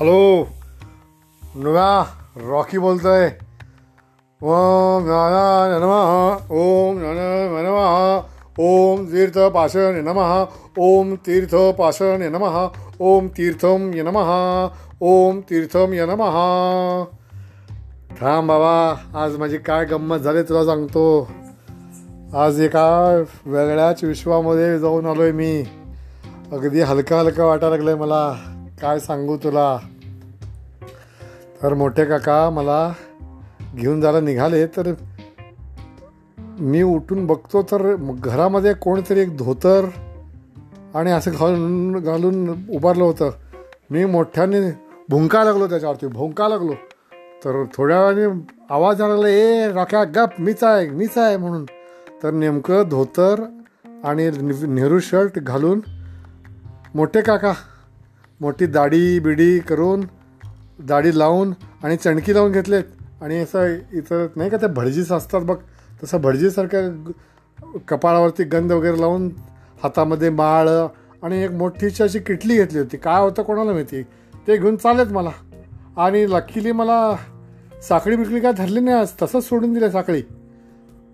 Hello नव्या Rocky बोलतोय. ओम ज्ञाना नमः ओम ज्ञान नमः ओम तीर्थ पाषण नमः ओम तीर्थ पाषण नमः ओम तीर्थम य नमः ओम तीर्थम य नमः. थांब बाबा आज माझी काय गंमत झाली तुला सांगतो. आज एका वेगळ्याच विश्वामध्ये जाऊन आलो आहे मी. अगदी हलका हलका वाटायला आहे मला. काय सांगू तुला? तर मोठे काका मला घेऊन जायला निघाले तर मी उठून बघतो तर घरामध्ये कोणतरी एक धोतर आणि असं घालून घालून उभारलं होतं. मी मोठ्याने भुंका लागलो त्याच्यावरती भुंका लागलो. तर थोड्या वेळाने आवाज आला लागला ए राख्या गप मीच आहे मीच आहे म्हणून. तर नेमकं धोतर आणि नेहरू शर्ट घालून मोठे काका मोठी दाढी बिडी करून दाढी लावून आणि चणकी लावून घेतलेत. आणि असं इतर नाही का ते भडजीस असतात बघ तसं भडजीसारखं कपाळावरती गंध वगैरे लावून हातामध्ये माळ आणि एक मोठीशी अशी किटली घेतली होती. काय होतं कोणाला माहिती? ते घेऊन चालेत मला. आणि लकीली मला साखळी बिकळी काय धरली नाही आज. तसंच सोडून दिलं साखळी.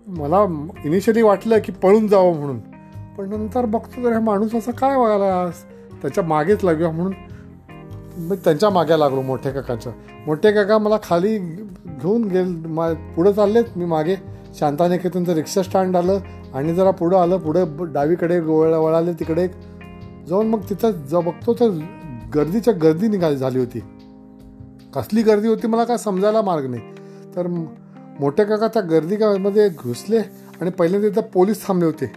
मला इनिशियली वाटलं की पळून जावं म्हणून. पण नंतर बघतो तर हा माणूस असं काय बघायला आज? त्याच्या मागेच लागूया म्हणून मी त्यांच्या मागे लागलो मोठ्या काकांच्या. मोठे काका मला खाली घेऊन गेल मा पुढं चाललेत मी मागे. शांतानिकेतनचं रिक्षा स्टँड आलं आणि जरा पुढं आलं पुढं डावीकडे वळ वळाले तिकडे जाऊन मग तिथं ज बघतो तर गर्दीच्या गर्दी निघाली झाली होती. कसली गर्दी होती मला काय समजायला मार्ग नाही. तर मोठे काका त्या गर्दीमध्ये घुसले आणि पहिल्यांदा तिथं पोलीस थांबले होते.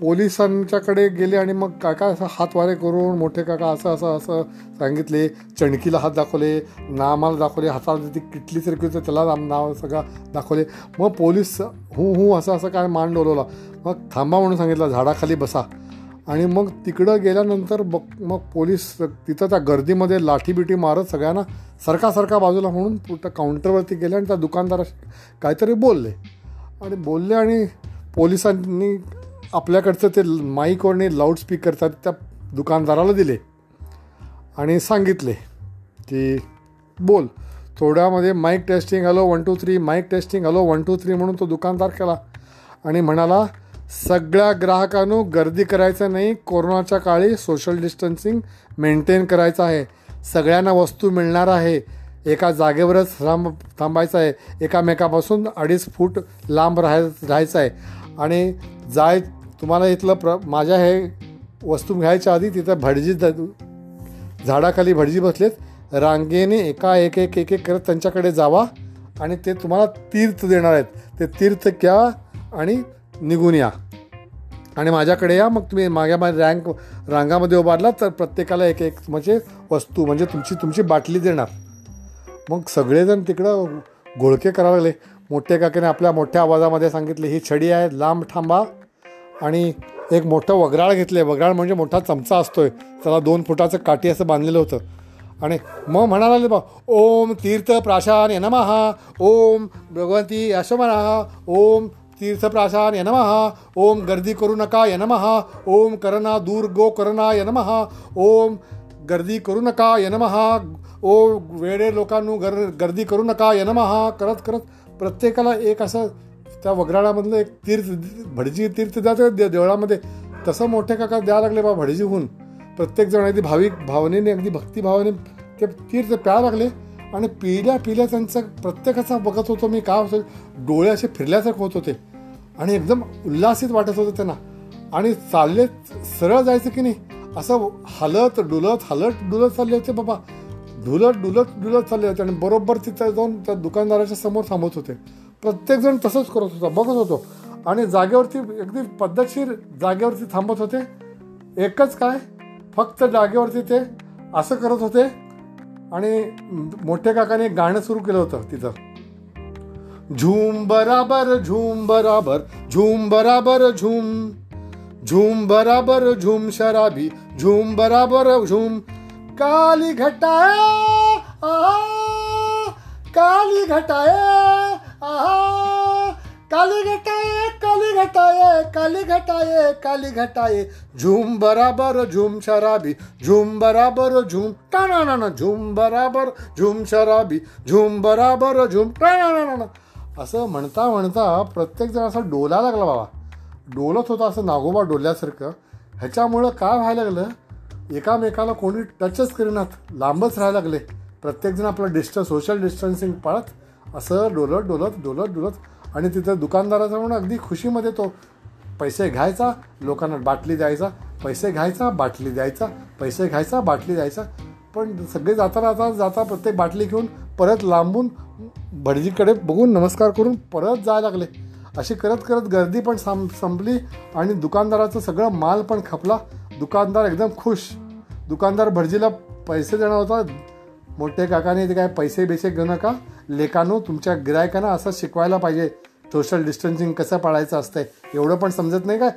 पोलिसांच्याकडे गेले आणि मग काका असं हातवारे करून मोठे काका असं असं असं सांगितले चणकीला हात दाखवले नामाला दाखवले हाताला ती किटली सारखी होती त्याला नाव सगळं दाखवले. मग पोलीस हू हू असं असं काय मान डोलवला. मग थांबा म्हणून सांगितलं झाडाखाली बसा. आणि मग तिकडं गेल्यानंतर बघ मग पोलीस तिथं त्या गर्दीमध्ये लाठी बिठी मारत सगळ्यांना सरका सरका बाजूला म्हणून त्या काउंटरवरती गेले आणि त्या दुकानदाराशी काहीतरी बोलले. आणि बोलले आणि पोलिसांनी आपल्याकडचं ते माईकवरने लाऊडस्पीकरचा त्या दुकानदाराला दिले. आणि सांगितले की बोल थोड्यामध्ये mike testing hello one two three mike testing hello one two three म्हणून तो दुकानदार केला. आणि म्हणाला सगळ्या ग्राहकांनो गर्दी करायचं नाही कोरोनाच्या काळी सोशल डिस्टन्सिंग मेंटेन करायचं आहे. सगळ्यांना वस्तू मिळणार आहे. एका जागेवरच थांब थांबायचं आहे. एकामेकापासून अडीच फूट लांब राहाय राहायचं आहे. आणि जाय तुम्हाला इथलं प्र माझ्या हे वस्तू घ्यायच्या आधी तिथं भडजी झाडाखाली भडजी बसलेत. रांगेने एका एक एक एक एक करत त्यांच्याकडे जावा आणि ते तुम्हाला तीर्थ देणार आहेत. ते तीर्थ घ्या आणि निघून या. आणि माझ्याकडे या मग तुम्ही माग्या माझ्या रँक रांगामध्ये उभारला तर प्रत्येकाला एक एक म्हणजे वस्तू म्हणजे तुमची तुमची बाटली देणार. मग सगळेजण तिकडं घोळके करायला लागले. मोठे काकीने आपल्या मोठ्या आवाजामध्ये सांगितले ही छडी आहे लांब थांबा. आणि एक मोठं वगराळ घेतले. वगराळ म्हणजे मोठा चमचा असतोय. त्याला दोन फुटाचं काठी असं बांधलेलं होतं. आणि मग म्हणाला बा ओम तीर्थ प्राशान यनमहा ओम भगवंती यशमना ओम तीर्थ प्राशान यनमहा ओम गर्दी करू नका यनमहा ओम करना दूर गो करना यनमहा ओम गर्दी करू नका यनमहा ओ वेडे लोकांनु गर गर्दी करू नका यनमहा करत करत. प्रत्येकाला एक असं त्या वगराळामधलं एक तीर्थ भडजी तीर्थ द्यायचं दे देवळामध्ये तसं मोठे काका द्यावं लागले बा भटजी होऊन प्रत्येकजण अगदी भाविक भावनेने अगदी भक्तिभावाने ते तीर्थ प्यायला लागले. आणि पिल्या पिल्या त्यांचं प्रत्येकाचा बघत होतो मी काय होतो डोळे असे फिरल्यासारखे होत होते. आणि एकदम उल्हासित वाटत होतं त्यांना. आणि चालले सरळ जायचं की नाही? असं हलत डुलत हलत डुलत चालले होते बाबा. ढुलत डुलत डुलत चालले होते आणि बरोबर तिथं जाऊन त्या दुकानदाराच्या समोर थांबत होते. प्रत्येकजण तसंच करत होता बघत होतो. आणि जागेवरती अगदी पद्धतशीर जागेवरती थांबत होते. एकच काय? फक्त जागेवरती ते असं करत होते आणि मोठ्या काकाने गाणं सुरू केलं होतं तिथं. झूम बराबर झूम बराबर झूम बराबर झूम. झूम बराबर झूम शराबी. झूम बराबर झूम. काली घटाए काली घटाए आहा. काली घटाए काली घटाए काली घटाये काली घटाये. झूम बराबर झूम शराबी. झूम बराबर झूम टाणा झूम बराबर झूम शराबी. झूम बराबर झूम टाणा असं म्हणता म्हणता प्रत्येक जण असा डोला लागला बाबा. डोलत होता असं नागोबा डोल्यासारखं. ह्याच्यामुळं काय व्हायला लागलं? एकामेकाला कोणी टचच करीनात लांबच राहायला लागले. प्रत्येकजण आपलं डिस्टन्स सोशल डिस्टन्सिंग पाळत असं डोलत डोलत डोलत डोलत. आणि तिथं दुकानदाराचा म्हणून अगदी खुशीमध्ये तो पैसे घ्यायचा लोकांना बाटली द्यायचा पैसे घ्यायचा बाटली द्यायचा पैसे घ्यायचा बाटली द्यायचा. पण सगळे जाता जाता जाता प्रत्येक बाटली घेऊन परत लांबून भटजीकडे बघून नमस्कार करून परत जायला लागले. अशी करत करत गर्दी पण साम संपली आणि दुकानदाराचं सगळं माल पण खपला. दुकानदार एकदम खुश. दुकानदार भटजीला पैसे देणार होता. मोठे काकाने ते काय पैसे बिसे घेऊ नका. लेखानो तुमच्या गिरायकांना असं शिकवायला पाहिजे. सोशल डिस्टन्सिंग कसं पाळायचं असतंय? एवढं पण समजत नाही काय?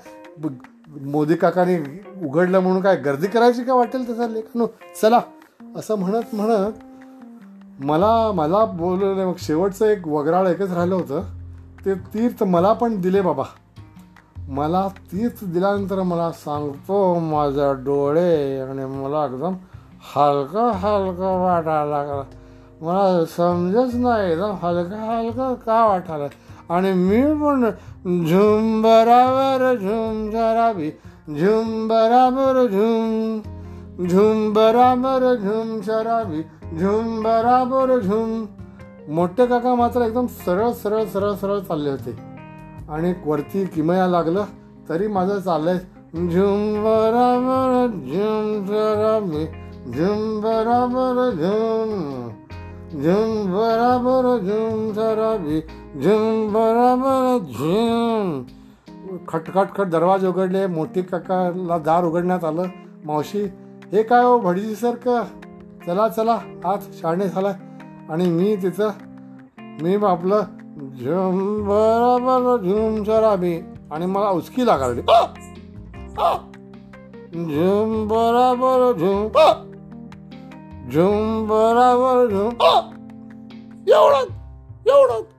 मोदी काकाने उघडलं म्हणून काय गर्दी करायची काय वाटेल तसं लेखानो चला असं म्हणत म्हणत मला मला बोलवलं मग शेवटचं एक वगराळ एकच राहिलं होतं. ते तीर्थ मला पण दिले बाबा. मला तीच दिल्यानंतर मला सांगतो माझा डोळे आणि मला एकदम हलकं हलकं वाटायला लागला. मला समजच नाही एकदम हलकं हलकं का वाटायला? आणि मी पण झुंबरावर झुम शराबी झुम बराबर झुम झुम बराबर झुम शराबी झुम बराबर झुम मोठे काका मात्र एकदम सरळ सरळ सरळ सरळ चालले होते. आणि वरती किमया लागलं तरी माझं चाललंय. झुम बराबर झुम शराबी झुम बराबर झुम. झुम बराबर झुम शराबी झुम बराबर झुम. खटखट खट दरवाजे उघडले मोठी काकाला दार उघडण्यात आलं. मावशी हे काय हो भडजीसारखं? चला चला आज शाणे झाला आणि मी तिचं मी आपलं झुम बरोबर झुम शराबी. आणि मला उचकी लागली. झुम बराबर झुम. झुम बराबर झुम. एवढं एवढं.